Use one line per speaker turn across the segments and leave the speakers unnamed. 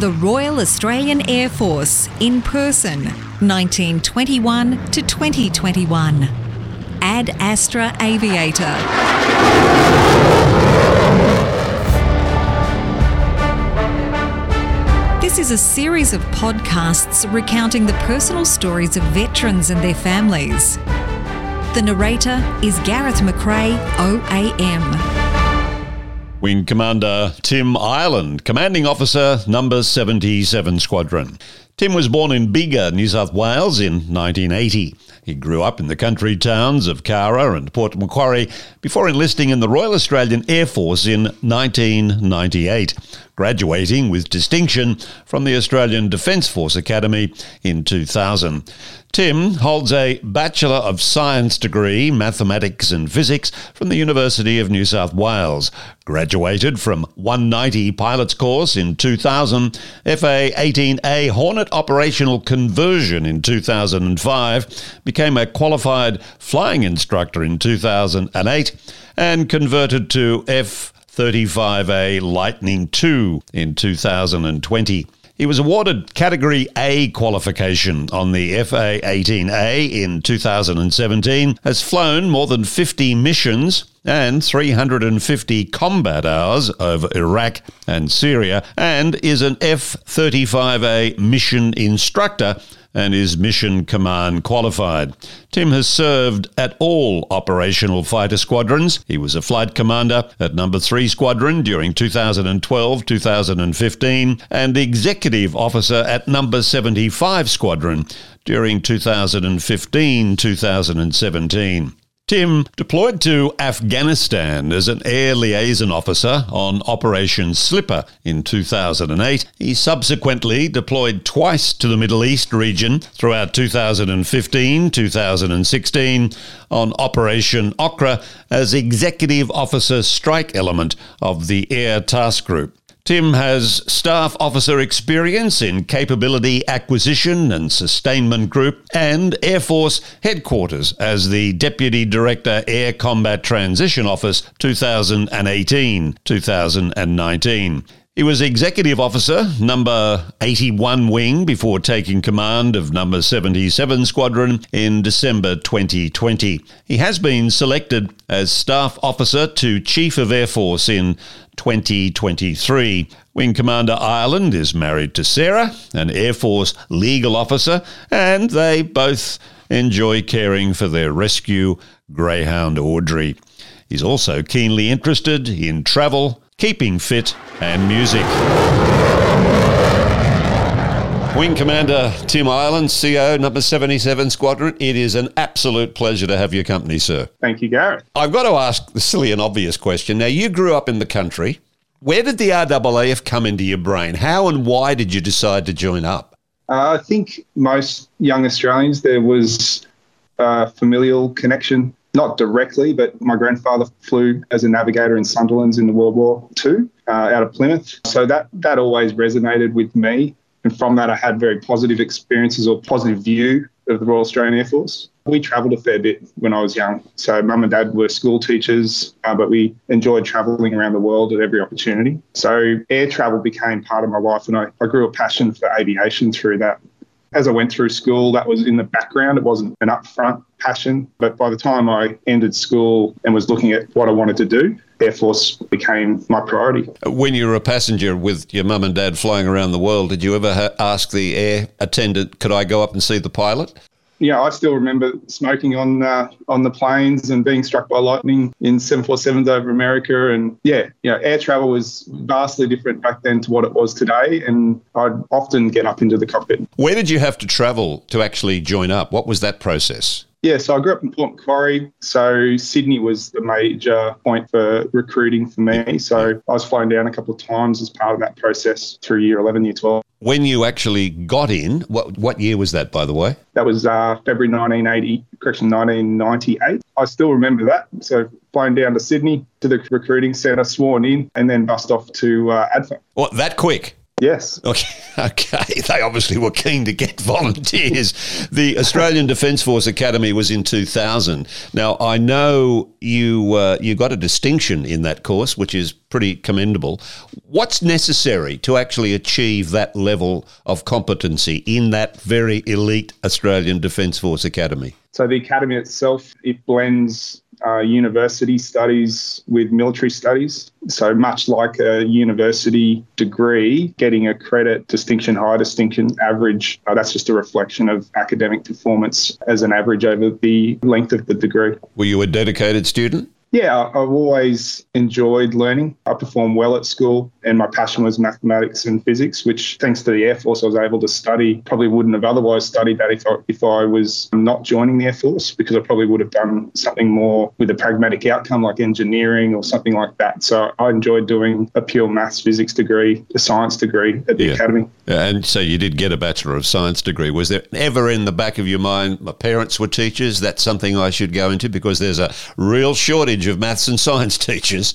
The Royal Australian Air Force in person, 1921 to 2021. Ad Astra Aviator. This is a series of podcasts recounting the personal stories of veterans and their families. The narrator is Gareth McRae, OAM.
Wing Commander Tim Ireland, Commanding Officer, Number 77 Squadron. Tim was born in Bega, New South Wales in 1980. He grew up in the country towns of Cowra and Port Macquarie before enlisting in the Royal Australian Air Force in 1998, graduating with distinction from the Australian Defence Force Academy in 2000. Tim holds a Bachelor of Science degree, Mathematics and Physics, from the University of New South Wales. Graduated from 190 Pilots Course in 2000, FA 18A Hornet Operational Conversion in 2005, became a qualified flying instructor in 2008, and converted to F 35A Lightning II in 2020. He was awarded Category A qualification on the FA 18A in 2017, has flown more than 50 missions and 350 combat hours over Iraq and Syria, and is an F 35A mission instructor and is Mission Command qualified. Tim has served at all operational fighter squadrons. He was a flight commander at Number 3 Squadron during 2012 2015 and executive officer at Number 75 Squadron during 2015 2017. Tim deployed to Afghanistan as an air liaison officer on Operation Slipper in 2008. He subsequently deployed twice to the Middle East region throughout 2015 2016 on Operation Okra as Executive Officer Strike Element of the Air Task Group. Tim has staff officer experience in capability acquisition and sustainment group and Air Force headquarters as the Deputy Director Air Combat Transition Office 2018 2019. He was Executive Officer, Number 81 Wing, before taking command of Number 77 Squadron in December 2020. He has been selected as Staff Officer to Chief of Air Force in 2023. Wing Commander Ireland is married to Sarah, an Air Force legal officer, and they both enjoy caring for their rescue Greyhound Audrey. He's also keenly interested in travel, keeping fit, and music. Wing Commander Tim Ireland, CO number 77 Squadron, it is an absolute pleasure to have your company, sir.
Thank you, Gareth.
I've got to ask the silly and obvious question. Now, you grew up in the country. Where did the RAAF come into your brain? How and why did you decide to join up?
Uh, I think most young Australians, there was a familial connection not directly, but my grandfather flew as a navigator in Sunderland's in the World War II uh, out of Plymouth. So that, that always resonated with me. And from that, I had very positive experiences or positive view of the Royal Australian Air Force. We travelled a fair bit when I was young. So mum and dad were school teachers, uh, but we enjoyed travelling around the world at every opportunity. So air travel became part of my life, and I, I grew a passion for aviation through that. As I went through school, that was in the background. It wasn't an upfront passion. But by the time I ended school and was looking at what I wanted to do, Air Force became my priority.
When you were a passenger with your mum and dad flying around the world, did you ever ha- ask the air attendant, could I go up and see the pilot?
Yeah, I still remember smoking on uh, on the planes and being struck by lightning in 747s over America. And yeah, you know, air travel was vastly different back then to what it was today. And I'd often get up into the cockpit.
Where did you have to travel to actually join up? What was that process?
Yeah, so I grew up in Port Macquarie. So Sydney was the major point for recruiting for me. So I was flown down a couple of times as part of that process through year 11, year 12.
When you actually got in, what what year was that, by the way?
That was uh, February 1980, correction, 1998. I still remember that. So flying down to Sydney to the recruiting centre, sworn in, and then bust off to uh, ADFA.
What, that quick?
Yes.
Okay. Okay. They obviously were keen to get volunteers. the Australian Defence Force Academy was in 2000. Now I know you uh, you got a distinction in that course, which is pretty commendable. What's necessary to actually achieve that level of competency in that very elite Australian Defence Force Academy?
So the academy itself it blends uh, university studies with military studies. So much like a university degree, getting a credit distinction, high distinction, average, uh, that's just a reflection of academic performance as an average over the length of the degree.
Were you a dedicated student?
Yeah, I've always enjoyed learning. I performed well at school, and my passion was mathematics and physics, which, thanks to the Air Force, I was able to study. Probably wouldn't have otherwise studied that if I, if I was not joining the Air Force, because I probably would have done something more with a pragmatic outcome, like engineering or something like that. So I enjoyed doing a pure maths physics degree, a science degree at the
Yeah.
academy.
And so you did get a Bachelor of Science degree. Was there ever in the back of your mind, my parents were teachers, that's something I should go into? Because there's a real shortage of maths and science teachers.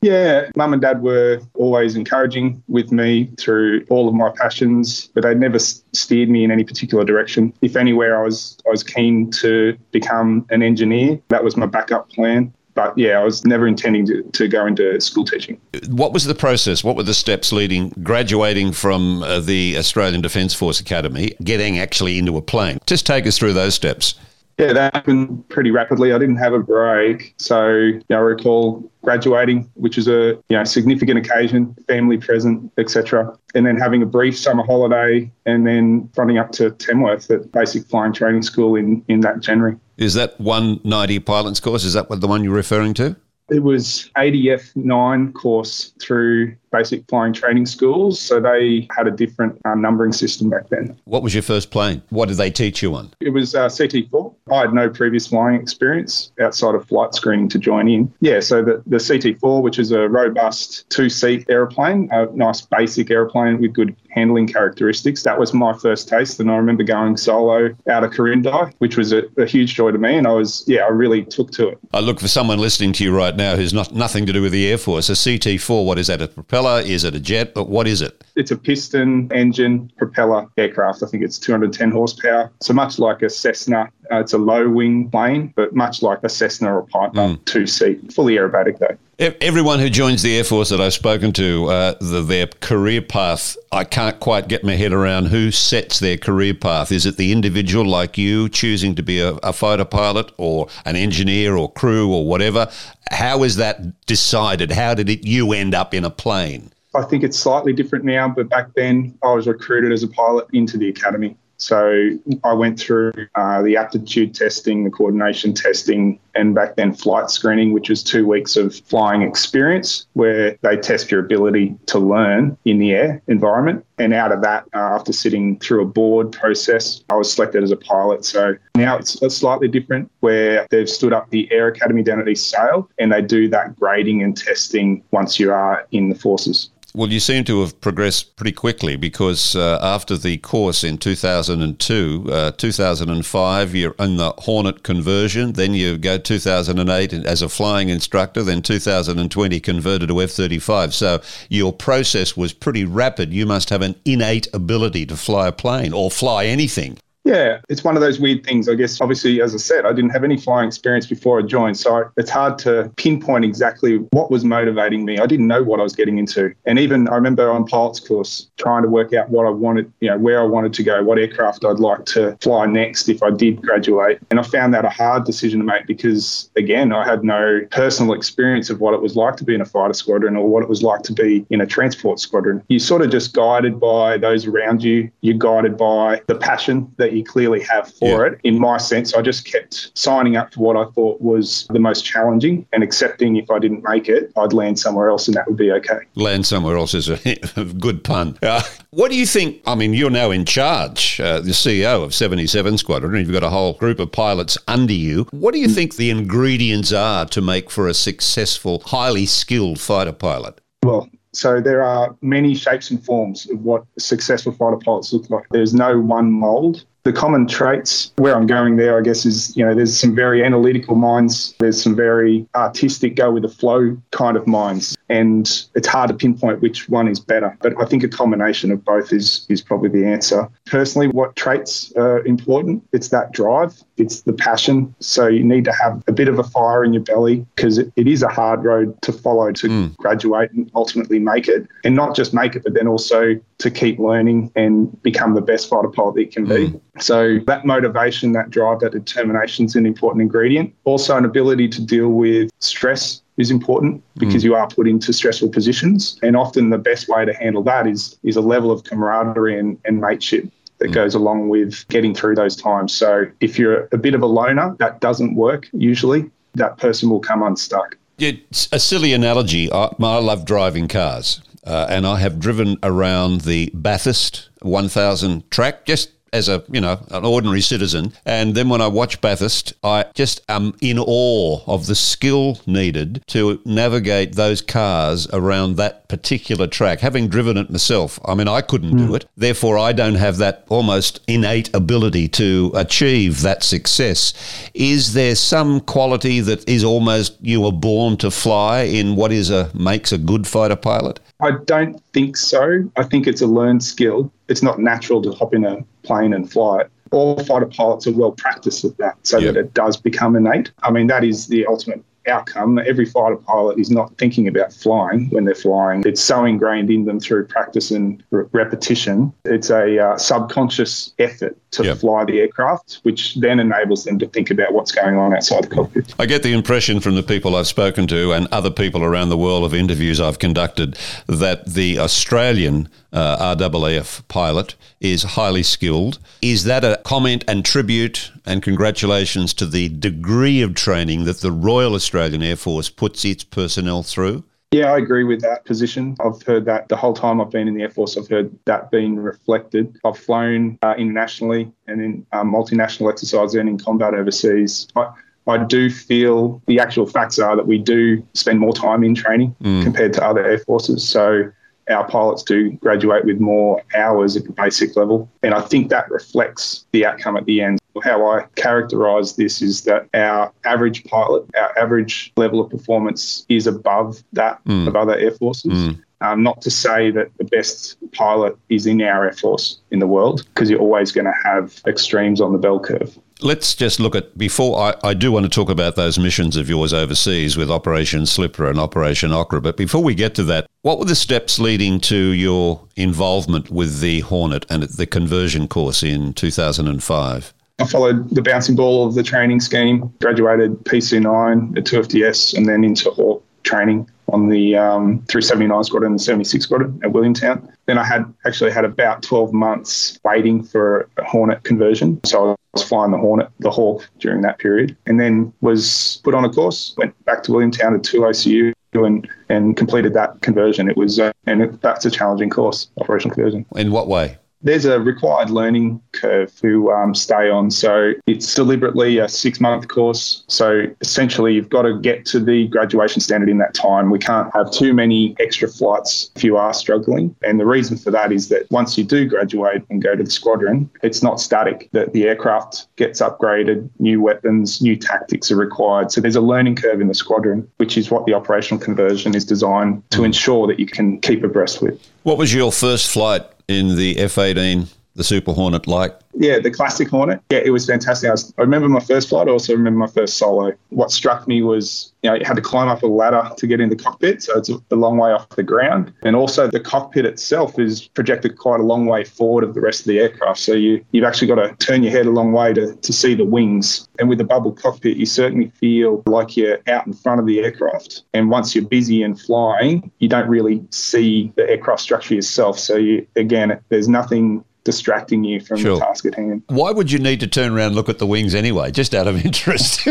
Yeah, mum and dad were always encouraging with me through all of my passions, but they never steered me in any particular direction. If anywhere, I was I was keen to become an engineer. That was my backup plan. But yeah, I was never intending to, to go into school teaching.
What was the process? What were the steps leading, graduating from uh, the Australian Defence Force Academy, getting actually into a plane? Just take us through those steps.
Yeah, that happened pretty rapidly. I didn't have a break. So you know, I recall graduating, which is a you know significant occasion, family present, etc. And then having a brief summer holiday and then fronting up to Tamworth at basic flying training school in, in that January.
Is that 190 pilot's course? Is that what the one you're referring to?
It was ADF 9 course through basic flying training schools. So they had a different uh, numbering system back then.
What was your first plane? What did they teach you on?
It was uh, CT4. I had no previous flying experience outside of flight screening to join in. Yeah, so the, the CT4, which is a robust two seat aeroplane, a nice basic aeroplane with good handling characteristics. That was my first taste. And I remember going solo out of Corindi, which was a, a huge joy to me. And I was, yeah, I really took to it.
I look for someone listening to you right now who's not nothing to do with the Air Force. A CT4, what is that? A propeller? Is it a jet? But what is it?
It's a piston engine propeller aircraft. I think it's 210 horsepower. So much like a Cessna, uh, it's a low wing plane, but much like a Cessna or Piper, two seat, fully aerobatic though.
Everyone who joins the Air Force that I've spoken to, uh, the, their career path, I can't quite get my head around who sets their career path. Is it the individual like you choosing to be a, a fighter pilot or an engineer or crew or whatever? How is that decided? How did it, you end up in a plane?
I think it's slightly different now, but back then I was recruited as a pilot into the academy. So I went through uh, the aptitude testing, the coordination testing, and back then flight screening, which was two weeks of flying experience where they test your ability to learn in the air environment. And out of that, uh, after sitting through a board process, I was selected as a pilot. So now it's, it's slightly different where they've stood up the Air Academy down at East Sale and they do that grading and testing once you are in the forces.
Well, you seem to have progressed pretty quickly because uh, after the course in 2002, uh, 2005, you're in the Hornet conversion. Then you go 2008 as a flying instructor. Then 2020 converted to F 35. So your process was pretty rapid. You must have an innate ability to fly a plane or fly anything.
Yeah, it's one of those weird things. I guess, obviously, as I said, I didn't have any flying experience before I joined. So it's hard to pinpoint exactly what was motivating me. I didn't know what I was getting into. And even I remember on pilot's course trying to work out what I wanted, you know, where I wanted to go, what aircraft I'd like to fly next if I did graduate. And I found that a hard decision to make because, again, I had no personal experience of what it was like to be in a fighter squadron or what it was like to be in a transport squadron. You're sort of just guided by those around you. You're guided by the passion that you clearly have for
Yeah.
it. In my sense, I just kept signing up for what I thought was the most challenging and accepting if I didn't make it, I'd land somewhere else and that would be okay.
Land somewhere else is a good pun. Uh, what do you think? I mean, you're now in charge, uh, the CEO of 77 Squadron, and you've got a whole group of pilots under you. What do you think the ingredients are to make for a successful, highly skilled fighter pilot?
Well, so there are many shapes and forms of what successful fighter pilots look like. There's no one mold. The common traits, where I'm going there, I guess, is you know, there's some very analytical minds. There's some very artistic, go with the flow kind of minds. and it's hard to pinpoint which one is better. But I think a combination of both is is probably the answer. Personally, what traits are important? It's that drive, it's the passion. So you need to have a bit of a fire in your belly because it, it is a hard road to follow to mm. graduate and ultimately make it, and not just make it, but then also to keep learning and become the best fighter pilot that you can be. Mm. So that motivation, that drive, that determination is an important ingredient. Also, an ability to deal with stress is important because mm. you are put into stressful positions. And often the best way to handle that is is a level of camaraderie and, and mateship that mm. goes along with getting through those times. So if you're a bit of a loner, that doesn't work usually. That person will come unstuck.
It's a silly analogy. I, I love driving cars. Uh, and I have driven around the Bathurst 1000 track just as a you know an ordinary citizen. And then when I watch Bathurst, I just am in awe of the skill needed to navigate those cars around that particular track. Having driven it myself, I mean I couldn't mm. do hmm. it. Therefore, I don't have that almost innate ability to achieve that success. Is there some quality that is almost you were born to fly in what is a makes a good fighter pilot?
I don't think so. I think it's a learned skill. It's not natural to hop in a plane and fly it. All fighter pilots are well practiced at that so yep. that it does become innate. I mean, that is the ultimate outcome. Every fighter pilot is not thinking about flying when they're flying. It's so ingrained in them through practice and re- repetition. It's a uh, subconscious effort to yep. fly the aircraft, which then enables them to think about what's going on outside the cockpit.
I get the impression from the people I've spoken to and other people around the world of interviews I've conducted that the Australian uh, RAAF pilot is highly skilled. Is that a comment and tribute and congratulations to the degree of training that the Royal Australian Air Force puts its personnel through?
Yeah, I agree with that position. I've heard that the whole time I've been in the Air Force, I've heard that being reflected. I've flown uh, internationally and in um, multinational exercises and in combat overseas. I, I do feel the actual facts are that we do spend more time in training mm. compared to other air forces. So our pilots do graduate with more hours at the basic level. And I think that reflects the outcome at the end. How I characterize this is that our average pilot, our average level of performance is above that mm. of other air forces. Mm. Um, not to say that the best pilot is in our air force in the world, because you're always going to have extremes on the bell curve.
Let's just look at before I, I do want to talk about those missions of yours overseas with Operation Slipper and Operation Okra. But before we get to that, what were the steps leading to your involvement with the Hornet and the conversion course in 2005?
I followed the bouncing ball of the training scheme, graduated PC9 at 2FTS and then into Hawk training on the um, 379 Squadron and the 76 Squadron at Williamtown. Then I had actually had about 12 months waiting for a Hornet conversion. So I was flying the Hornet, the Hawk during that period, and then was put on a course, went back to Williamtown to 2 OCU and, and completed that conversion. It was, uh, and it, that's a challenging course, operational conversion.
In what way?
There's a required learning curve to um, stay on. So it's deliberately a six month course. So essentially, you've got to get to the graduation standard in that time. We can't have too many extra flights if you are struggling. And the reason for that is that once you do graduate and go to the squadron, it's not static, that the aircraft gets upgraded, new weapons, new tactics are required. So there's a learning curve in the squadron, which is what the operational conversion is designed to ensure that you can keep abreast with.
What was your first flight in the F 18, the Super Hornet like?
Yeah, the classic Hornet. Yeah, it was fantastic. I, was, I, remember my first flight. I also remember my first solo. What struck me was, you know, you had to climb up a ladder to get in the cockpit, so it's a long way off the ground. And also, the cockpit itself is projected quite a long way forward of the rest of the aircraft. So you you've actually got to turn your head a long way to, to see the wings. And with the bubble cockpit, you certainly feel like you're out in front of the aircraft. And once you're busy and flying, you don't really see the aircraft structure yourself. So you, again, there's nothing distracting you from sure. the task at hand.
Why would you need to turn around and look at the wings anyway, just out of interest?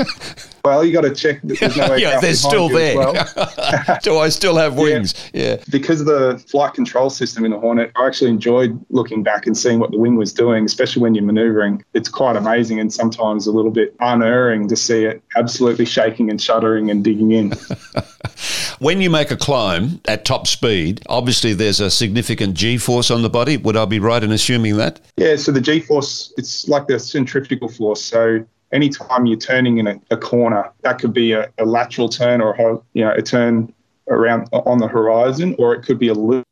well, you got to check that there's no
yeah, they're still there. Well. Do I still have wings? Yeah. yeah.
Because of the flight control system in the Hornet, I actually enjoyed looking back and seeing what the wing was doing, especially when you're maneuvering. It's quite amazing and sometimes a little bit unerring to see it absolutely shaking and shuddering and digging in.
when you make a climb at top speed, obviously there's a significant G force on the body. Would I be right in assuming? That?
Yeah, so the G force, it's like the centrifugal force. So anytime you're turning in a, a corner, that could be a, a, lateral turn or a, you know a turn around on the horizon, or it could be a loop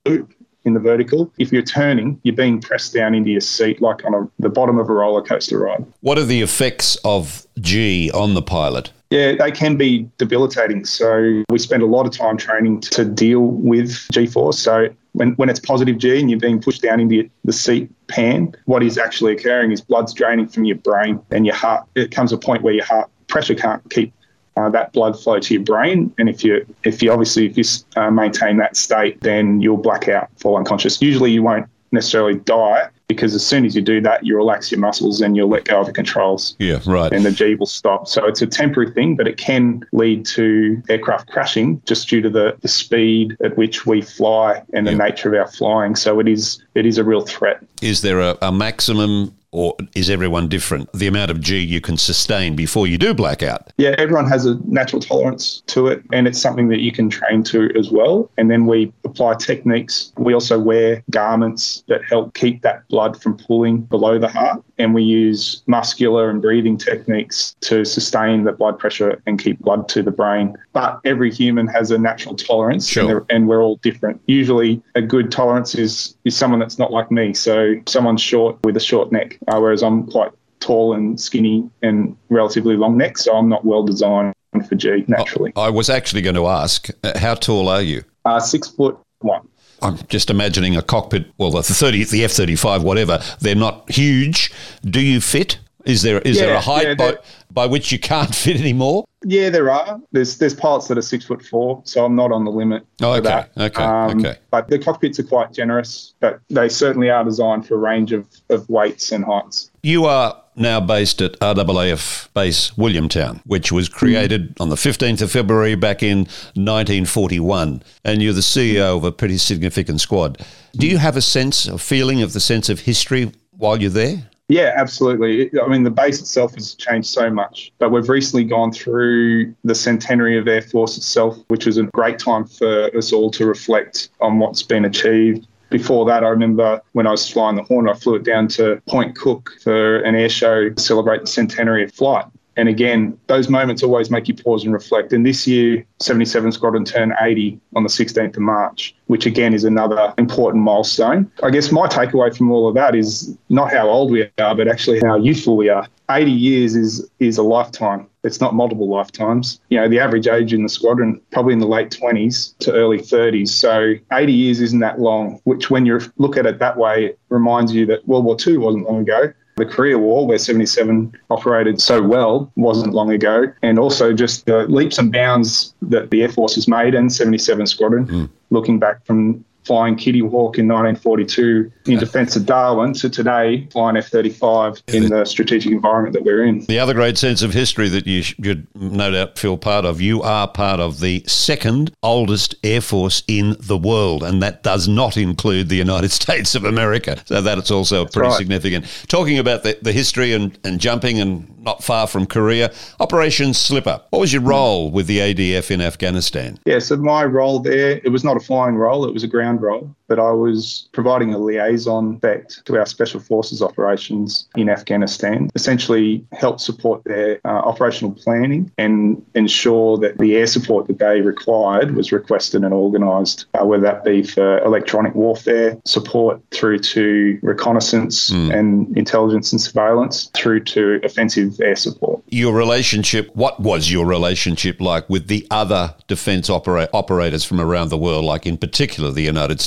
in the vertical. If you're turning, you're being pressed down into your seat like on a, the bottom of a roller coaster ride.
What are the effects of G on the pilot?
Yeah, they can be debilitating. So we spend a lot of time training to deal with G force. So when, when it's positive G and you're being pushed down into the seat pan, what is actually occurring is blood's draining from your brain and your heart. It comes a point where your heart pressure can't keep uh, that blood flow to your brain. And if you if you obviously if you uh, maintain that state, then you'll black out, fall unconscious. Usually you won't necessarily die because as soon as you do that, you relax your muscles and you'll let go of the controls.
Yeah, right.
And the G will stop. So it's a temporary thing, but it can lead to aircraft crashing just due to the, the speed at which we fly and the yeah. nature of our flying. So it is it is a real threat.
Is there a, a maximum or is everyone different? The amount of G you can sustain before you do blackout?
Yeah, everyone has a natural tolerance to it, and it's something that you can train to as well. And then we apply techniques. We also wear garments that help keep that blood from pooling below the heart, and we use muscular and breathing techniques to sustain the blood pressure and keep blood to the brain. But every human has a natural tolerance,
sure.
and, we're all different. Usually, a good tolerance is is someone that's not like me. So someone's short with a short neck uh, whereas I'm quite tall and skinny and relatively long neck, so I'm not well designed for G naturally.
I was actually going to ask, uh, how tall are you?
Uh, six foot one.
I'm just imagining a cockpit, well, the 30, the F 35, whatever, they're not huge. Do you fit? Is there is yeah, there a height yeah, by, by which you can't fit anymore?
Yeah, there are. There's there's pilots that are six foot four, so I'm not on the limit.
Oh, okay, that. okay, um, okay.
But the cockpits are quite generous, but they certainly are designed for a range of, of weights and heights.
You are now based at RAAF Base Williamtown, which was created mm. on the 15th of February back in 1941, and you're the CEO of a pretty significant squad. Do you have a sense, a feeling of the sense of history while you're there?
Yeah, absolutely. I mean, the base itself has changed so much, but we've recently gone through the centenary of Air Force itself, which was a great time for us all to reflect on what's been achieved. Before that, I remember when I was flying the Hornet, I flew it down to Point Cook for an air show to celebrate the centenary of flight. And again, those moments always make you pause and reflect. And this year, 77 Squadron turned 80 on the 16th of March, which again is another important milestone. I guess my takeaway from all of that is not how old we are, but actually how youthful we are. 80 years is is a lifetime. It's not multiple lifetimes. You know, the average age in the squadron probably in the late 20s to early 30s. So 80 years isn't that long, which when you look at it that way, it reminds you that World War II wasn't long ago. The Korea War, where 77 operated so well, wasn't long ago. And also just the leaps and bounds that the Air Force has made and 77 Squadron, mm. looking back from flying Kitty Hawk in 1942 in defence of Darwin to today flying F 35 in the strategic environment that we're in.
The other great sense of history that you should no doubt feel part of, you are part of the second oldest Air Force in the world, and that does not include the United States of America. So that's also that's pretty right. significant. Talking about the, the history and, and jumping and not far from Korea, Operation Slipper. What was your role with the ADF in Afghanistan?
Yeah, so my role there, it was not a flying role, it was a ground role, but I was providing a liaison effect to our special forces operations in Afghanistan, essentially help support their uh, operational planning and ensure that the air support that they required was requested and organised, uh, whether that be for electronic warfare support through to reconnaissance mm. and intelligence and surveillance through to offensive air support.
Your relationship, what was your relationship like with the other defence opera- operators from around the world, like in particular the United United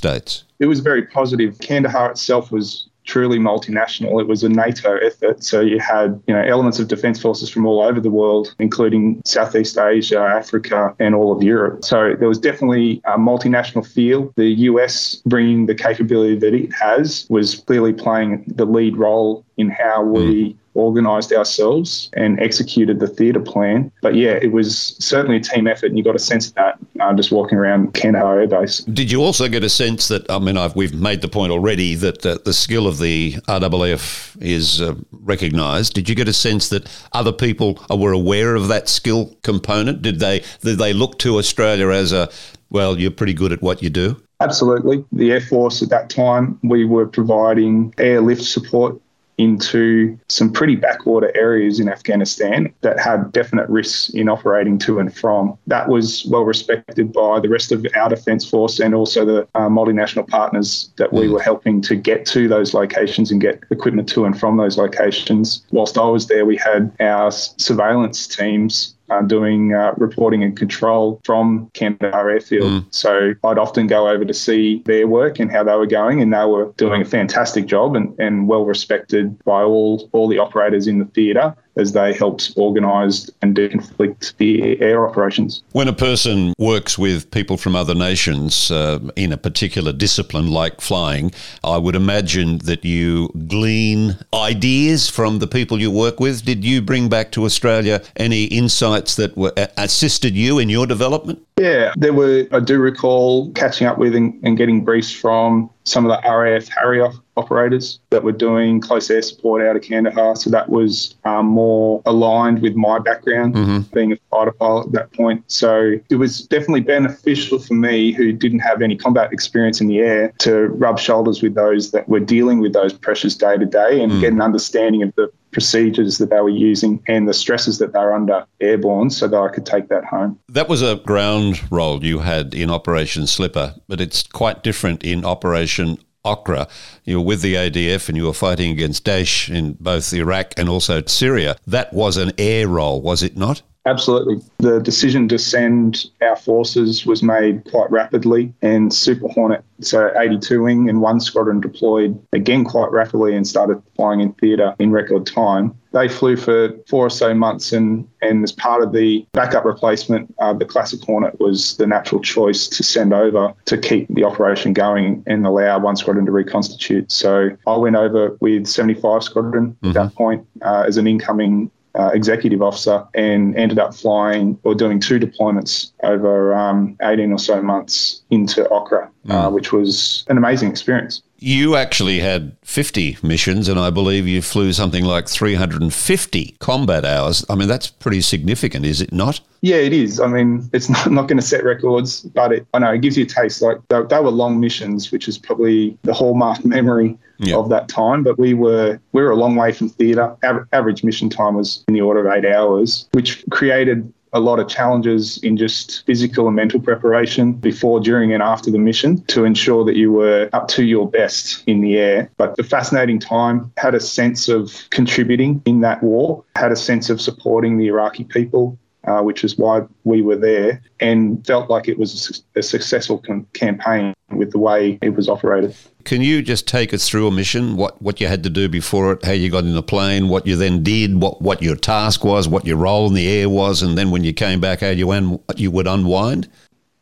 It was very positive. Kandahar itself was truly multinational. It was a NATO effort. So you had, you know, elements of defence forces from all over the world, including Southeast Asia, Africa, and all of Europe. So there was definitely a multinational feel. The US bringing the capability that it has was clearly playing the lead role in how we mm organised ourselves and executed the theatre plan. But yeah, it was certainly a team effort, and you got a sense of that uh, just walking around Kandahar Air Base.
Did you also get a sense that, I mean, I've, we've made the point already that uh, the skill of the RAAF is uh, recognised. Did you get a sense that other people were aware of that skill component? Did they, did they look to Australia as a, well, you're pretty good at what you do?
Absolutely. The Air Force at that time, we were providing airlift support into some pretty backwater areas in Afghanistan that had definite risks in operating to and from. That was well respected by the rest of our Defence Force and also the uh, multinational partners that we were helping to get to those locations and get equipment to and from those locations. Whilst I was there, we had our surveillance teams uh, doing uh, reporting and control from Kandahar Airfield. Mm. So I'd often go over to see their work and how they were going, and they were doing a fantastic job and, and well respected by all all the operators in the theatre as they helped organise and deconflict the air operations.
When a person works with people from other nations uh, in a particular discipline like flying, I would imagine that you glean ideas from the people you work with. Did you bring back to Australia any insights that were assisted you in your development?
Yeah, there were, I do recall catching up with and, and getting briefs from some of the RAF Harrier operators that were doing close air support out of Kandahar. So that was um, more aligned with my background, mm-hmm. being a fighter pilot at that point. So it was definitely beneficial for me, who didn't have any combat experience in the air, to rub shoulders with those that were dealing with those pressures day to day and mm. get an understanding of the procedures that they were using and the stresses that they were under airborne so that I could take that home.
That was a ground role you had in Operation Slipper, but it's quite different in Operation Okra. You were with the ADF and you were fighting against Daesh in both Iraq and also Syria. That was an air role, was it not?
Absolutely. The decision to send our forces was made quite rapidly, and Super Hornet, so 82 wing and one squadron deployed again quite rapidly and started flying in theatre in record time. They flew for four or so months, and, and as part of the backup replacement, uh, the Classic Hornet was the natural choice to send over to keep the operation going and allow one squadron to reconstitute. So I went over with 75 Squadron mm-hmm. at that point uh, as an incoming uh, executive officer and ended up flying or doing two deployments over um, 18 or so months into Okra, mm. uh, which was an amazing experience.
You actually had 50 missions, and I believe you flew something like 350 combat hours. I mean, that's pretty significant, is it not?
Yeah, it is. I mean, it's not, not going to set records, but it, I know it gives you a taste. Like they, they were long missions, which is probably the hallmark memory of that time. But we were we were a long way from theatre. average mission time was in the order of eight hours, which created a lot of challenges in just physical and mental preparation before, during, and after the mission to ensure that you were up to your best in the air. But the fascinating time, had a sense of contributing in that war, had a sense of supporting the Iraqi people, uh, which is why we were there, and felt like it was a, successful com- campaign with the way it was operated.
Can you just take us through a mission, what, what you had to do before it, how you got in the plane, what you then did, what, what your task was, what your role in the air was, and then when you came back, how you, un- you would unwind?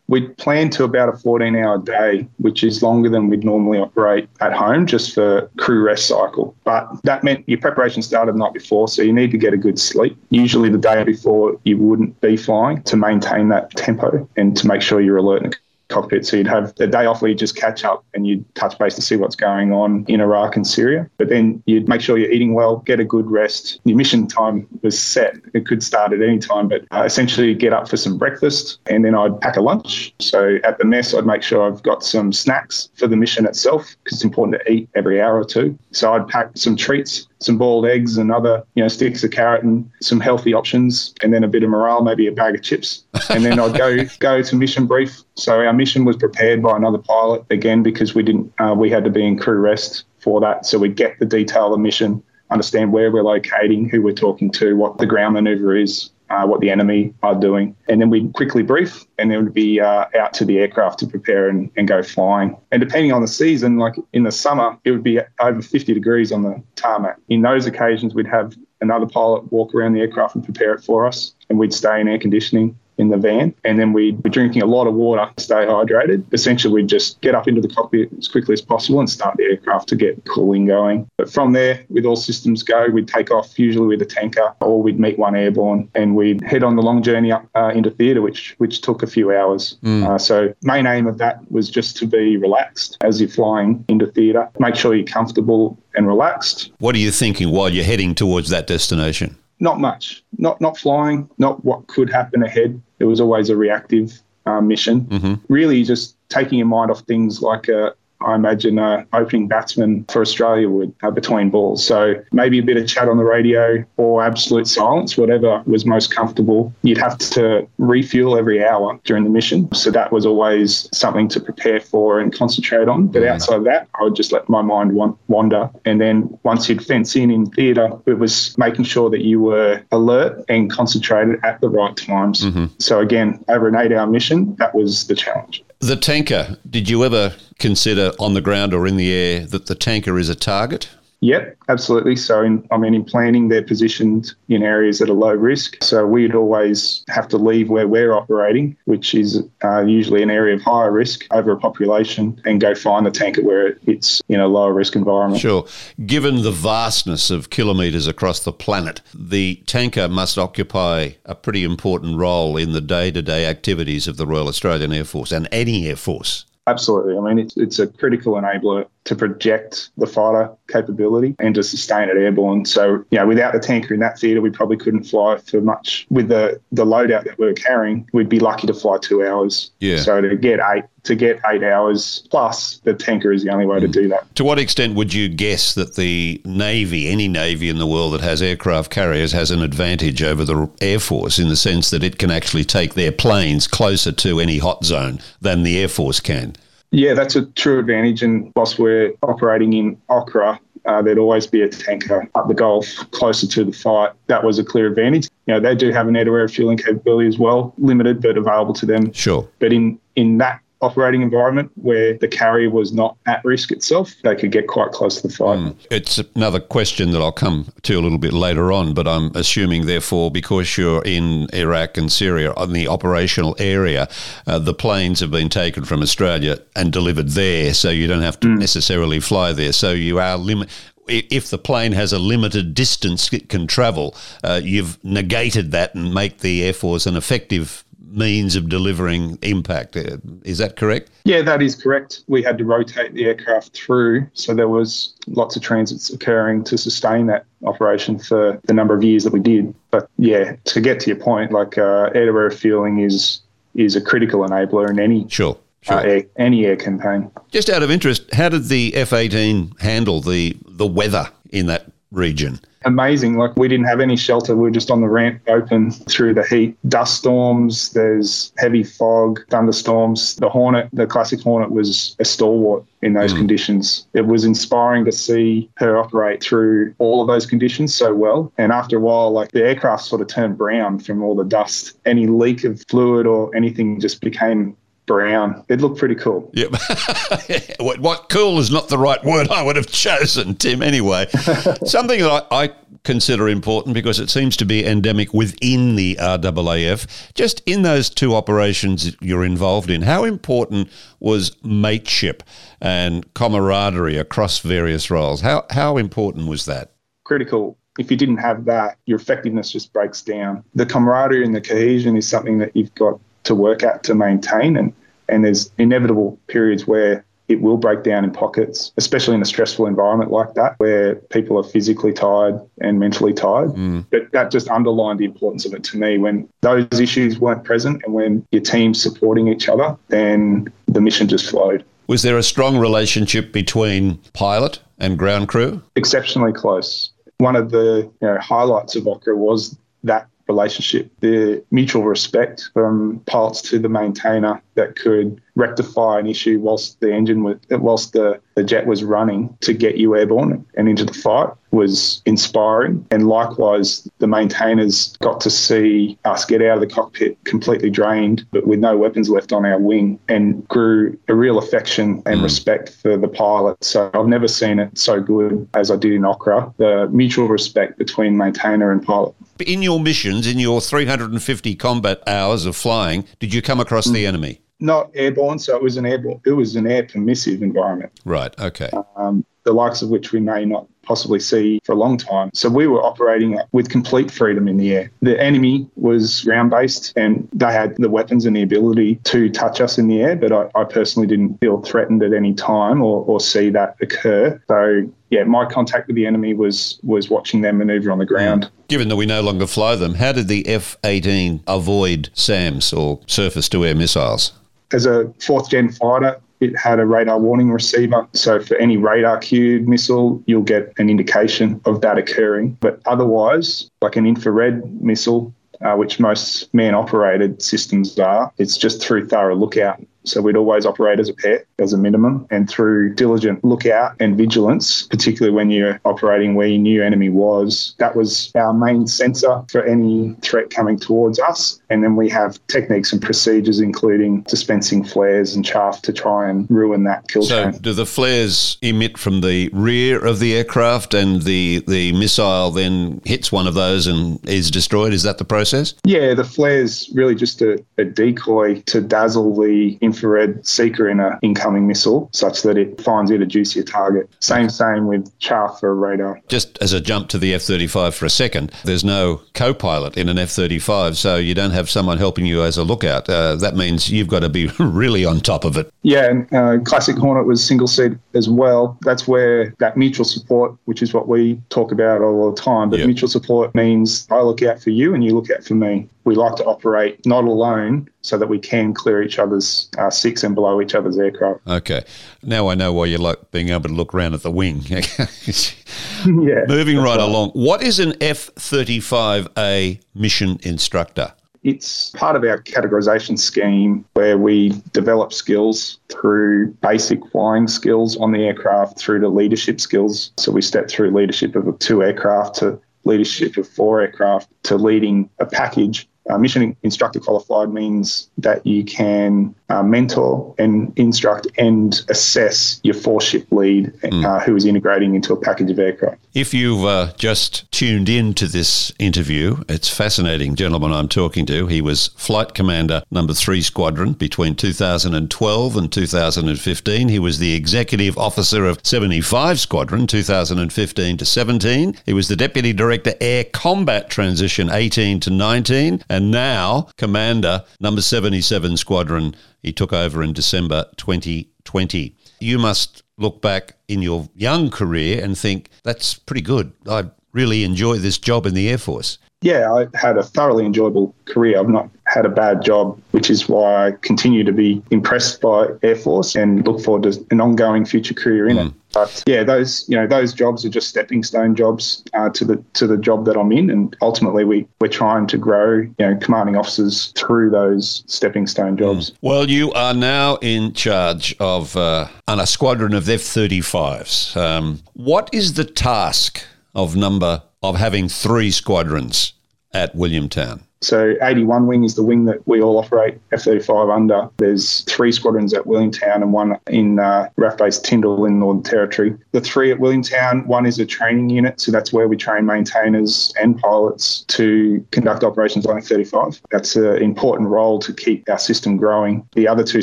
We'd planned to about a 14 hour day, which is longer than we'd normally operate at home just for crew rest cycle. But that meant your preparation started the night before, so you need to get a good sleep. Usually the day before you wouldn't be flying to maintain that tempo and to make sure you're alert and cockpit. So you'd have the day off where you just catch up and you'd touch base to see what's going on in Iraq and Syria. But then you'd make sure you're eating well, get a good rest. Your mission time was set. It could start at any time, but uh, essentially get up for some breakfast and then I'd pack a lunch. So at the mess, I'd make sure I've got some snacks for the mission itself because it's important to eat every hour or two. So I'd pack some treats some boiled eggs and other, you know, sticks of carrot and some healthy options, and then a bit of morale, maybe a bag of chips. And then I'd go go to mission brief. So our mission was prepared by another pilot again because we didn't uh, we had to be in crew rest for that. So we get the detail of the mission, understand where we're locating, who we're talking to, what the ground maneuver is, uh, what the enemy are doing. And then we'd quickly brief and then we'd be uh, out to the aircraft to prepare and, and go flying. And depending on the season, like in the summer, it would be over 50 degrees on the tarmac. In those occasions, we'd have another pilot walk around the aircraft and prepare it for us, and we'd stay in air conditioning in the van. And then we'd be drinking a lot of water to stay hydrated. Essentially, we'd just get up into the cockpit as quickly as possible and start the aircraft to get cooling going. But from there, with all systems go, we'd take off usually with a tanker or we'd meet one airborne and we'd head on the long journey up uh, into theatre, which, which took a few hours. Mm. Uh, so, main aim of that was just to be relaxed as you're flying into theatre. Make sure you're comfortable and relaxed.
What are you thinking while you're heading towards that destination?
Not much. Not not flying. Not what could happen ahead. It was always a reactive uh, mission. Mm-hmm. Really, just taking your mind off things like uh, I imagine an opening batsman for Australia would uh, between balls. So maybe a bit of chat on the radio or absolute silence, whatever was most comfortable. You'd have to refuel every hour during the mission. So that was always something to prepare for and concentrate on. But outside of that, I would just let my mind wander. And then once you'd fence in in theatre, it was making sure that you were alert and concentrated at the right times. Mm-hmm. So again, over an eight hour mission, that was the challenge.
The tanker, did you ever consider on the ground or in the air that the tanker is a target?
Yep, absolutely. So, in, I mean, in planning, they're positioned in areas that are low risk. So, we'd always have to leave where we're operating, which is uh, usually an area of higher risk over a population, and go find the tanker where it's in a lower risk environment.
Sure. Given the vastness of kilometres across the planet, the tanker must occupy a pretty important role in the day to day activities of the Royal Australian Air Force and any Air Force.
Absolutely. I mean, it's, it's a critical enabler to project the fighter capability and to sustain it airborne. So, you know, without the tanker in that theatre, we probably couldn't fly for much. With the, the loadout that we are carrying, we'd be lucky to fly two hours.
Yeah.
So to get eight to get eight hours plus, the tanker is the only way mm. to do that.
To what extent would you guess that the Navy, any Navy in the world that has aircraft carriers, has an advantage over the Air Force in the sense that it can actually take their planes closer to any hot zone than the Air Force can?
Yeah, that's a true advantage. And whilst we're operating in Okra, uh, there'd always be a tanker up the Gulf closer to the fight. That was a clear advantage. You know, they do have an air-to-air fueling capability as well, limited but available to them.
Sure.
But in in that operating environment where the carrier was not at risk itself, they could get quite close to the fight. Mm.
It's another question that I'll come to a little bit later on, but I'm assuming, therefore, because you're in Iraq and Syria on the operational area, uh, the planes have been taken from Australia and delivered there, so you don't have to mm. necessarily fly there. So you are limit if the plane has a limited distance it can travel, uh, you've negated that and make the Air Force an effective means of delivering impact. Uh, is that correct?
Yeah, that is correct. We had to rotate the aircraft through, so there was lots of transits occurring to sustain that operation for the number of years that we did. But yeah, to get to your point, like uh, air-to-air fueling is is a critical enabler in any
sure.
Sure. Uh, air, any air campaign.
Just out of interest, how did the F 18 handle the, the weather in that region?
amazing. Like we didn't have any shelter. We were just on the ramp open through the heat. Dust storms, there's heavy fog, thunderstorms. The Hornet, the classic Hornet was a stalwart in those mm. conditions. It was inspiring to see her operate through all of those conditions so well. And after a while, like the aircraft sort of turned brown from all the dust. Any leak of fluid or anything just became brown. It looked pretty cool.
Yep. what, what, cool is not the right word I would have chosen, Tim, anyway. Something that I, I, consider important because it seems to be endemic within the RAAF. Just in those two operations you're involved in, how important was mateship and camaraderie across various roles? How, how important was that?
Critical if you didn't have that, your effectiveness just breaks down. The camaraderie and the cohesion is something that you've got to work at to maintain. And, and there's inevitable periods where it will break down in pockets, especially in a stressful environment like that, where people are physically tired and mentally tired. Mm. But that just underlined the importance of it to me. When those issues weren't present and when your team's supporting each other, then the mission just flowed.
Was there a strong relationship between pilot and ground crew?
Exceptionally close. One of the you know, highlights of Okra was that relationship, the mutual respect from parts to the maintainer that could rectify an issue whilst the engine was, whilst the, the jet was running to get you airborne and into the fight was inspiring. And likewise, the maintainers got to see us get out of the cockpit completely drained, but with no weapons left on our wing, and grew a real affection and mm. respect for the pilot. So I've never seen it so good as I did in Okra. The mutual respect between maintainer and pilot.
In your missions, in your 350 combat hours of flying, did you come across mm. the enemy?
Not airborne, so it was an airborne. It was an air permissive environment.
Right. Okay.
Um, the likes of which we may not possibly see for a long time. So we were operating with complete freedom in the air. The enemy was ground based and they had the weapons and the ability to touch us in the air, but I, I personally didn't feel threatened at any time or, or see that occur. So yeah, my contact with the enemy was was watching them maneuver on the ground.
Given that we no longer fly them, how did the F 18 avoid SAMs or surface to air missiles?
As a fourth gen fighter, it had a radar warning receiver. So for any radar cued missile, you'll get an indication of that occurring. But otherwise, like an infrared missile, uh, which most man operated systems are, it's just through thorough lookout. So we'd always operate as a pair as a minimum. And through diligent lookout and vigilance, particularly when you're operating where you knew enemy was, that was our main sensor for any threat coming towards us. And then we have techniques and procedures, including dispensing flares and chaff to try and ruin that kill
so
chain.
do the flares emit from the rear of the aircraft and the, the missile then hits one of those and is destroyed? Is that the process?
Yeah, the flare's really just a, a decoy to dazzle the infrared seeker in an incoming missile such that it finds it a juicier target. Same, same with chaff for a radar.
Just as a jump to the F 35 for a second, there's no co pilot in an F 35, so you don't have someone helping you as a lookout. Uh, that means you've got to be really on top of it.
Yeah, and uh, Classic Hornet was single seat as well. That's where that mutual support, which is what we talk about all the time, but
Yep.
mutual support means I look out for you and you look out for me. We like to operate not alone so that we can clear each other's uh, six and below each other's aircraft.
Okay. Now I know why you like being able to look around at the wing.
yeah.
Moving
that's
right along. What is an F 35A mission instructor?
It's part of our categorization scheme where we develop skills through basic flying skills on the aircraft through to leadership skills. So we step through leadership of two aircraft to leadership of four aircraft to leading a package. Uh, mission instructor qualified means that you can uh, mentor and instruct and assess your four ship lead uh, who is integrating into a package of aircraft.
If you've uh, just tuned in to this interview, it's fascinating gentleman I'm talking to. He was flight commander number three squadron between 2012 and 2015. He was the executive officer of 75 squadron 2015 to 17. He was the deputy director air combat transition 18 to 19, and now commander number 77 squadron. He took over in December 2020. You must look back in your young career and think that's pretty good. I really enjoy this job in the Air Force.
yeah, I had a thoroughly enjoyable career. I've not had a bad job, which is why I continue to be impressed by Air Force and look forward to an ongoing future career in it. Hmm. But yeah, those you know those jobs are just stepping stone jobs uh, to the to the job that I'm in, and ultimately we we're trying to grow you know commanding officers through those stepping stone jobs.
Well, you are now in charge of uh, on a squadron of F 35s. Um, what is the task of number of having three squadrons at Williamtown?
So 81 wing is the wing that we all operate F-35 under. There's three squadrons at Williamtown and one in uh, RAF Base Tindal in Northern Territory. The three at Williamtown, one is a training unit, so that's where we train maintainers and pilots to conduct operations on F-35. That's an important role to keep our system growing. The other two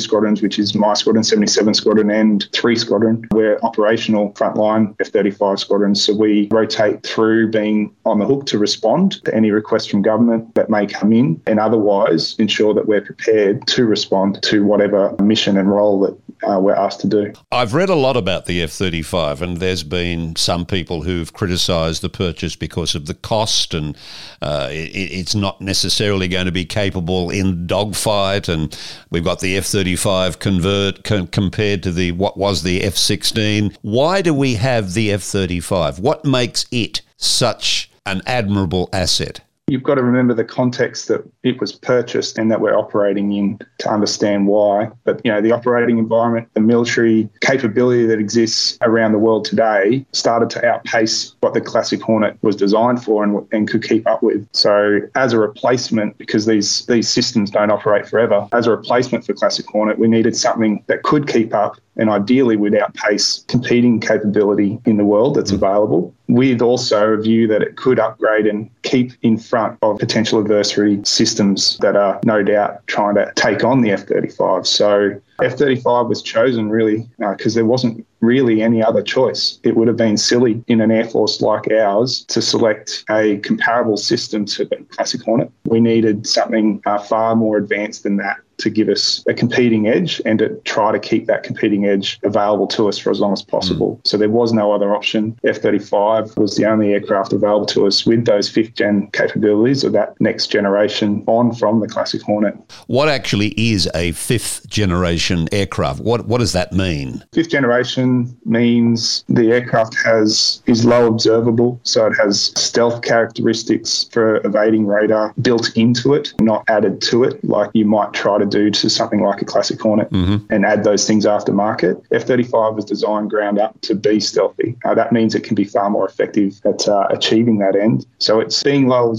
squadrons, which is my squadron, 77 squadron and 3 squadron, we're operational frontline F-35 squadrons, so we rotate through being on the hook to respond to any requests from government that may come in and otherwise ensure that we're prepared to respond to whatever mission and role that uh, we're asked to do.
I've read a lot about the F 35, and there's been some people who've criticised the purchase because of the cost, and uh, it, it's not necessarily going to be capable in dogfight. And we've got the F 35 convert com- compared to the what was the F 16. Why do we have the F 35? What makes it such an admirable asset?
You've got to remember the context that it was purchased and that we're operating in to understand why. But you know, the operating environment, the military capability that exists around the world today started to outpace what the classic Hornet was designed for and, and could keep up with. So as a replacement, because these these systems don't operate forever, as a replacement for classic Hornet, we needed something that could keep up and ideally would outpace competing capability in the world that's mm. available, with also a view that it could upgrade and keep in front of potential adversary systems that are no doubt trying to take on the F 35. So F 35 was chosen really uh, because there wasn't really any other choice. It would have been silly in an Air Force like ours to select a comparable system to the Classic Hornet. We needed something uh, far more advanced than that to give us a competing edge and to try to keep that competing edge available to us for as long as possible. Mm. So there was no other option. F 35 was the only aircraft available to us with those fifth gen capabilities of that next generation on from the Classic Hornet.
What actually is a fifth generation aircraft? What, what does that mean?
Fifth generation means the aircraft has is low observable, so it has stealth characteristics for evading radar built into it, not added to it, like you might try to do to something like a classic Hornet mm-hmm. and add those things aftermarket. F 35 was designed ground up to be stealthy. That means it can be far more effective at uh, achieving that end. So it's being low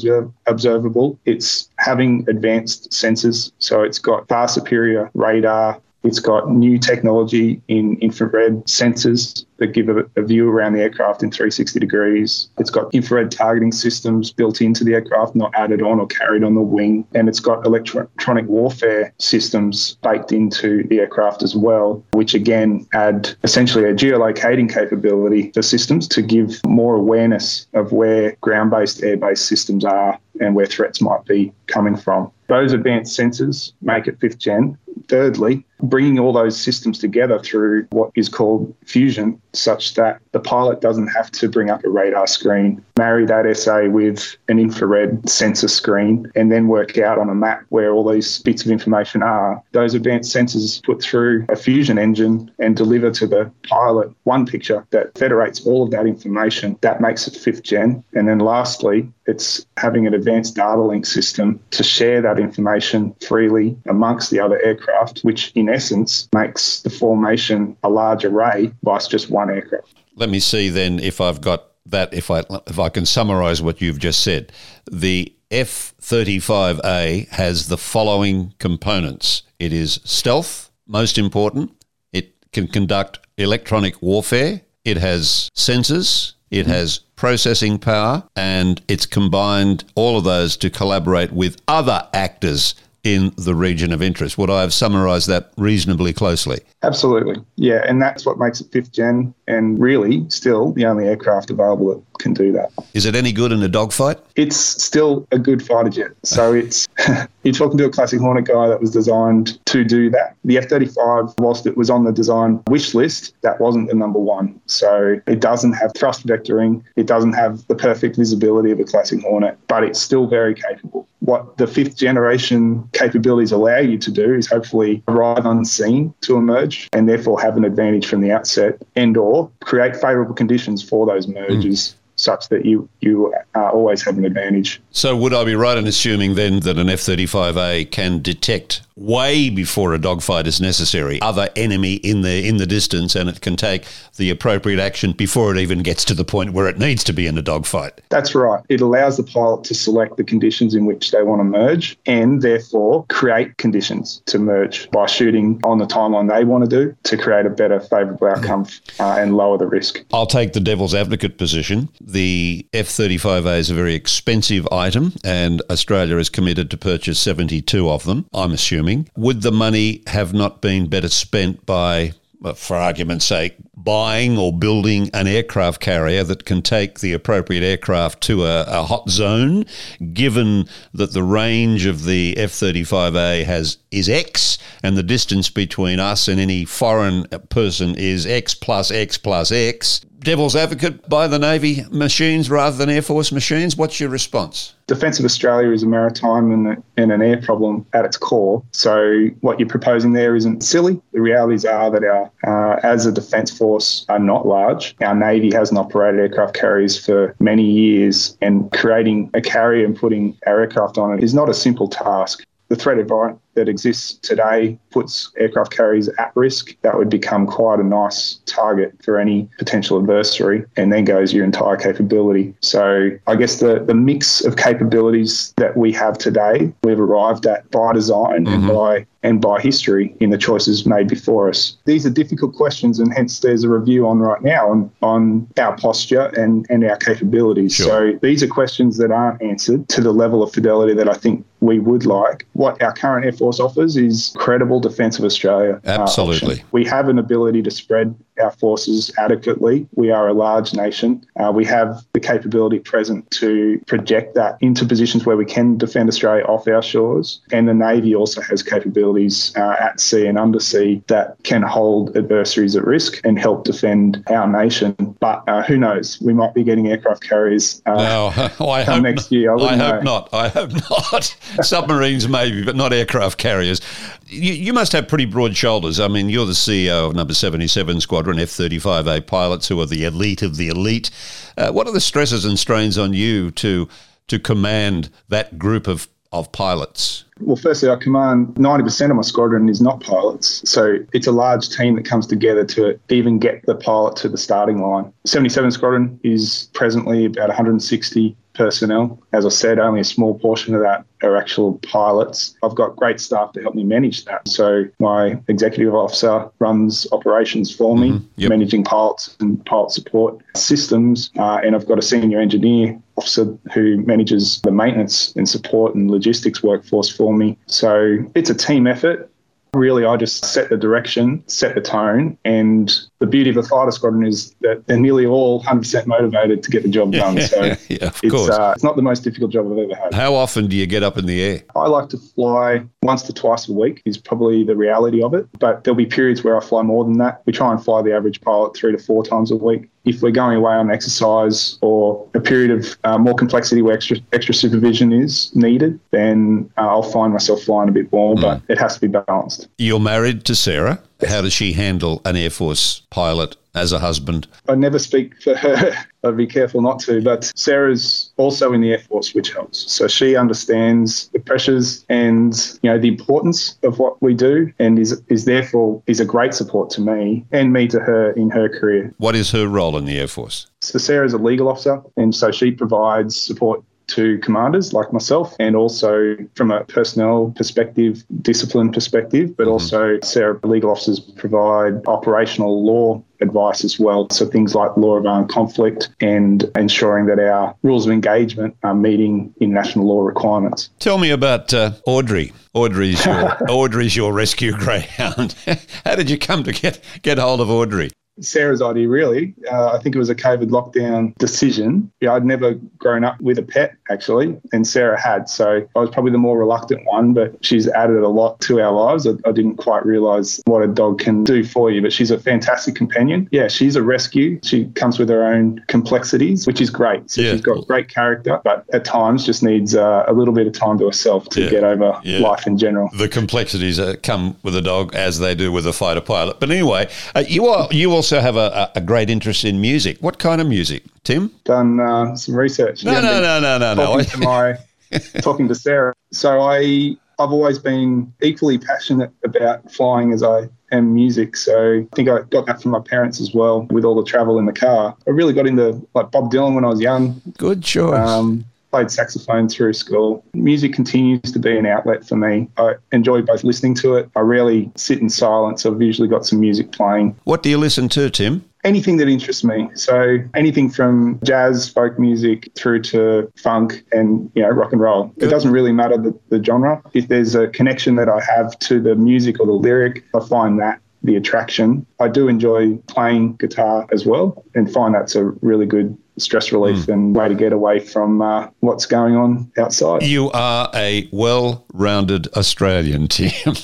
observable, it's having advanced sensors. So it's got far superior radar, it's got new technology in infrared sensors that give a, a, view around the aircraft in 360 degrees. It's got infrared targeting systems built into the aircraft, not added on or carried on the wing. And it's got electronic warfare systems baked into the aircraft as well, which again add essentially a geolocating capability for systems to give more awareness of where ground based air based systems are and where threats might be coming from. Those advanced sensors make it fifth gen. Thirdly, bringing all those systems together through what is called fusion, such that the pilot doesn't have to bring up a radar screen, marry that SA with an infrared sensor screen, and then work out on a map where all these bits of information are. Those advanced sensors put through a fusion engine and deliver to the pilot one picture that federates all of that information. That makes it fifth gen. And then lastly, it's having an advanced data link system to share that information freely amongst the other aircraft, which in essence makes the formation a large array by just one aircraft.
Let me see then if I've got that if I if I can summarize what you've just said. The F35A has the following components. It is stealth, most important. It can conduct electronic warfare. It has sensors. It has processing power, and it's combined all of those to collaborate with other actors in the region of interest. Would I have summarised that reasonably closely?
Absolutely. Yeah, and that's what makes it fifth gen and really still the only aircraft available that can do that.
Is it any good in a dogfight?
It's still a good fighter jet. So it's you're talking to a classic Hornet guy that was designed to do that. The F-35, whilst it was on the design wish list, that wasn't the number one. So it doesn't have thrust vectoring. It doesn't have the perfect visibility of a classic Hornet, but it's still very capable. What the fifth generation capabilities allow you to do is hopefully arrive unseen to emerge and therefore have an advantage from the outset and or create favourable conditions for those mergers. Mm such that you you uh, always have an advantage.
So, would I be right in assuming then that an F 35A can detect way before a dogfight is necessary, other enemy in the in the distance, and it can take the appropriate action before it even gets to the point where it needs to be in a dogfight.
That's right. It allows the pilot to select the conditions in which they want to merge, and therefore create conditions to merge by shooting on the timeline they want to do to create a better favourable outcome uh, and lower the risk.
I'll take the devil's advocate position. The F 35A is a very expensive item, and Australia is committed to purchase 72 of them. I'm assuming would the money have not been better spent by, uh, for argument's sake, buying or building an aircraft carrier that can take the appropriate aircraft to a, a hot zone, given that the range of the F 35A has is X and the distance between us and any foreign person is X plus X plus X? Devil's advocate by the Navy machines rather than Air Force machines. What's your response?
Defence of Australia is a maritime and, and, an air problem at its core. So what you're proposing there isn't silly. The realities are that our, uh, as a defence force, are not large. Our Navy hasn't operated aircraft carriers for many years, and creating a carrier and putting our aircraft on it is not a simple task. The threat environment that exists today puts aircraft carriers at risk, that would become quite a nice target for any potential adversary and then goes your entire capability. So I guess the, the mix of capabilities that we have today, we've arrived at by design mm-hmm. and by and by history in the choices made before us. These are difficult questions and hence there's a review on right now on, on our posture and, and our capabilities. Sure. So these are questions that aren't answered to the level of fidelity that I think we would like. What our current Air Force offers is credible defence of Australia.
Uh, Absolutely.
Uh, we have an ability to spread our forces adequately. We are a large nation. Uh, we have the capability present to project that into positions where we can defend Australia off our shores. And the Navy also has capabilities uh, at sea and undersea that can hold adversaries at risk and help defend our nation. But uh, who knows? We might be getting aircraft carriers uh,
no, I hope next year. I, I hope know. not. I hope not. Submarines maybe, but not aircraft carriers. You, you, must have pretty broad shoulders. I mean, you're the CEO of Number 77 Squadron F 35A pilots who are the elite of the elite. Uh, what are the stresses and strains on you to to command that group of, of pilots?
Well, firstly, I command 90% of my squadron is not pilots. So it's a large team that comes together to even get the pilot to the starting line. 77 Squadron is presently about 160 personnel. As I said, only a small portion of that are actual pilots. I've got great staff to help me manage that. So my executive officer runs operations for me, mm-hmm. yep. managing pilots and pilot support systems. Uh, and I've got a senior engineer officer who manages the maintenance and support and logistics workforce for me. So it's a team effort. Really, I just set the direction, set the tone, and the beauty of a fighter squadron is that they're nearly all 100% motivated to get the job done. So
yeah, of it's, course. Uh,
it's not the most difficult job I've ever had.
How often do you get up in the air?
I like to fly once to twice a week is probably the reality of it. But there'll be periods where I fly more than that. We try and fly the average pilot three to four times a week if we're going away on exercise or a period of uh, more complexity where extra extra supervision is needed, then uh, I'll find myself flying a bit more, mm. but it has to be balanced.
You're married to Sarah. How does she handle an Air Force pilot as a husband?
I never speak for her. I'd be careful not to. But Sarah's also in the Air Force, which helps. So she understands the pressures and you know the importance of what we do, and is is therefore is a great support to me and me to her in her career.
What is her role in the Air Force?
So Sarah's a legal officer, and so she provides support to commanders like myself, and also from a personnel perspective, discipline perspective, but mm-hmm. also Sarah legal officers provide operational law advice as well. So things like law of armed conflict and ensuring that our rules of engagement are meeting international law requirements.
Tell me about uh, Audrey. Audrey's your, Audrey's your rescue greyhound. How did you come to get, get hold of Audrey?
Sarah's idea, really. Uh, I think it was a COVID lockdown decision. Yeah, I'd never grown up with a pet, actually, and Sarah had. So I was probably the more reluctant one, but she's added a lot to our lives. I, I didn't quite realize what a dog can do for you, but she's a fantastic companion. Yeah, she's a rescue. She comes with her own complexities, which is great. So yeah. she's got great character, but at times just needs uh, a little bit of time to herself to yeah. get over yeah. life in general.
The complexities uh, come with a dog as they do with a fighter pilot. But anyway, uh, you are you also also have a, a great interest in music. What kind of music, Tim?
Done uh, some research.
No, no, no, no, no, no.
Talking to my talking to Sarah. So I I've always been equally passionate about flying as I am music. So I think I got that from my parents as well with all the travel in the car. I really got into like Bob Dylan when I was young.
Good choice. Um,
played saxophone through school. Music continues to be an outlet for me. I enjoy both listening to it. I rarely sit in silence. I've usually got some music playing.
What do you listen to, Tim?
anything that interests me. So anything from jazz, folk music through to funk and you know rock and roll. It doesn't really matter the, the genre. If there's a connection that I have to the music or the lyric, I find that the attraction. I do enjoy playing guitar as well and find that's a really good stress relief mm. and way to get away from uh, what's going on outside.
You are a well rounded Australian, Tim.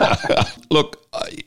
Look,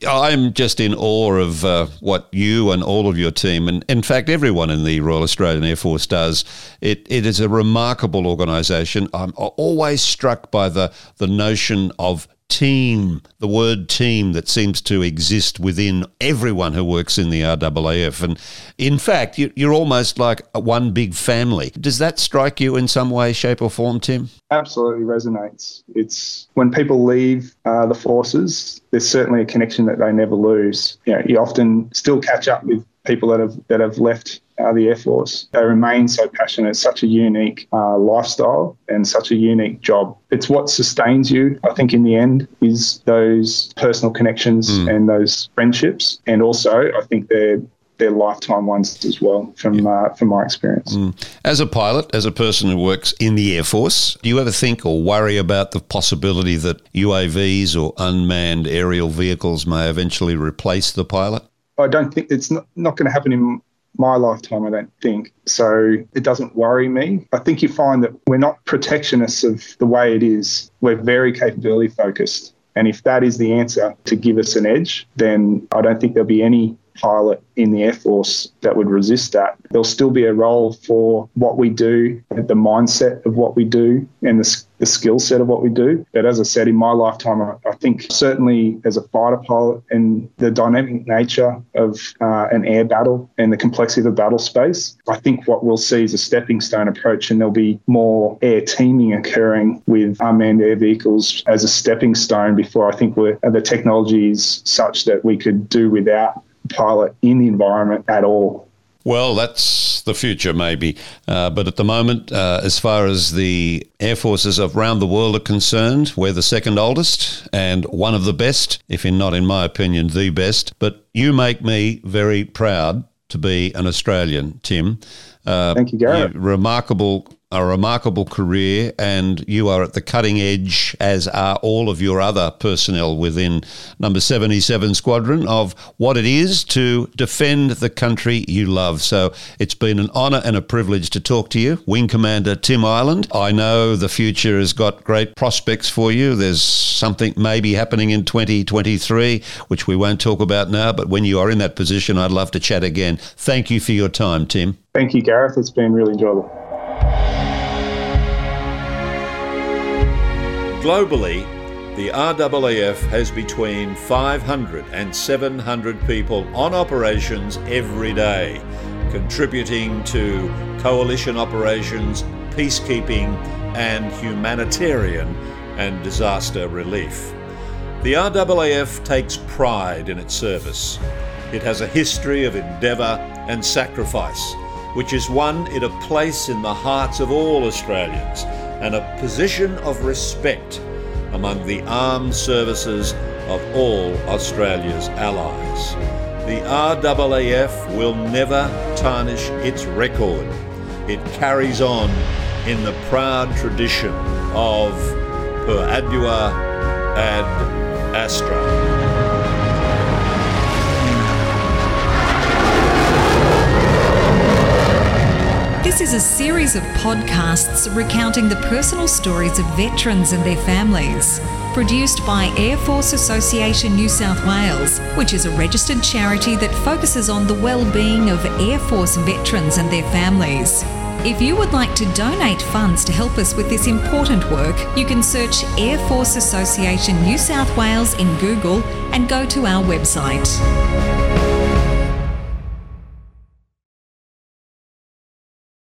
I'm just in awe of uh, what you and all of your team, and in fact, everyone in the Royal Australian Air Force does. It, it is a remarkable organisation. I'm always struck by the, the notion of team, the word team that seems to exist within everyone who works in the RAAF. And in fact, you're almost like one big family. Does that strike you in some way, shape, or form, Tim?
Absolutely resonates. It's when people leave uh, the forces, there's certainly a connection that they never lose. You know, you often still catch up with people that have that have left uh, the Air Force. They remain so passionate. It's such a unique uh, lifestyle and such a unique job. It's what sustains you, I think, in the end, is those personal connections mm. and those friendships. And also, I think they're they're lifetime ones as well from uh, from my experience. Mm.
As a pilot, as a person who works in the Air Force, do you ever think or worry about the possibility that UAVs or unmanned aerial vehicles may eventually replace the pilot?
I don't think it's not, not going to happen in my lifetime, I don't think. So it doesn't worry me. I think you find that we're not protectionists of the way it is. We're very capability focused. And if that is the answer to give us an edge, then I don't think there'll be any pilot in the Air Force that would resist that. There'll still be a role for what we do, the mindset of what we do, and the, the skill set of what we do. But as I said, in my lifetime, I, I think certainly as a fighter pilot and the dynamic nature of uh, an air battle and the complexity of the battle space, I think what we'll see is a stepping stone approach, and there'll be more air teaming occurring with unmanned air vehicles as a stepping stone before I think we're, the technology is such that we could do without pilot in the environment at all.
Well, that's the future, maybe. Uh, but at the moment, uh, as far as the air forces around the world are concerned, we're the second oldest and one of the best, if in not, in my opinion, the best. But you make me very proud to be an Australian, Tim.
Uh, Thank you, Gareth.
Remarkable a remarkable career, and you are at the cutting edge, as are all of your other personnel within Number 77 Squadron, of what it is to defend the country you love. So it's been an honour and a privilege to talk to you, Wing Commander Tim Ireland. I know the future has got great prospects for you. There's something maybe happening in 2023, which we won't talk about now, but when you are in that position, I'd love to chat again. Thank you for your time, Tim.
Thank you, Gareth. It's been really enjoyable.
Globally, the RAAF has between 500 and 700 people on operations every day, contributing to coalition operations, peacekeeping, and humanitarian and disaster relief. The RAAF takes pride in its service. It has a history of endeavour and sacrifice, which has won it a place in the hearts of all Australians and a position of respect among the armed services of all Australia's allies. The RAAF will never tarnish its record. It carries on in the proud tradition of Per Ardua ad Astra.
This is a series of podcasts recounting the personal stories of veterans and their families. Produced by Air Force Association New South Wales, which is a registered charity that focuses on the well-being of Air Force veterans and their families. If you would like to donate funds to help us with this important work, you can search Air Force Association New South Wales in Google and go to our website.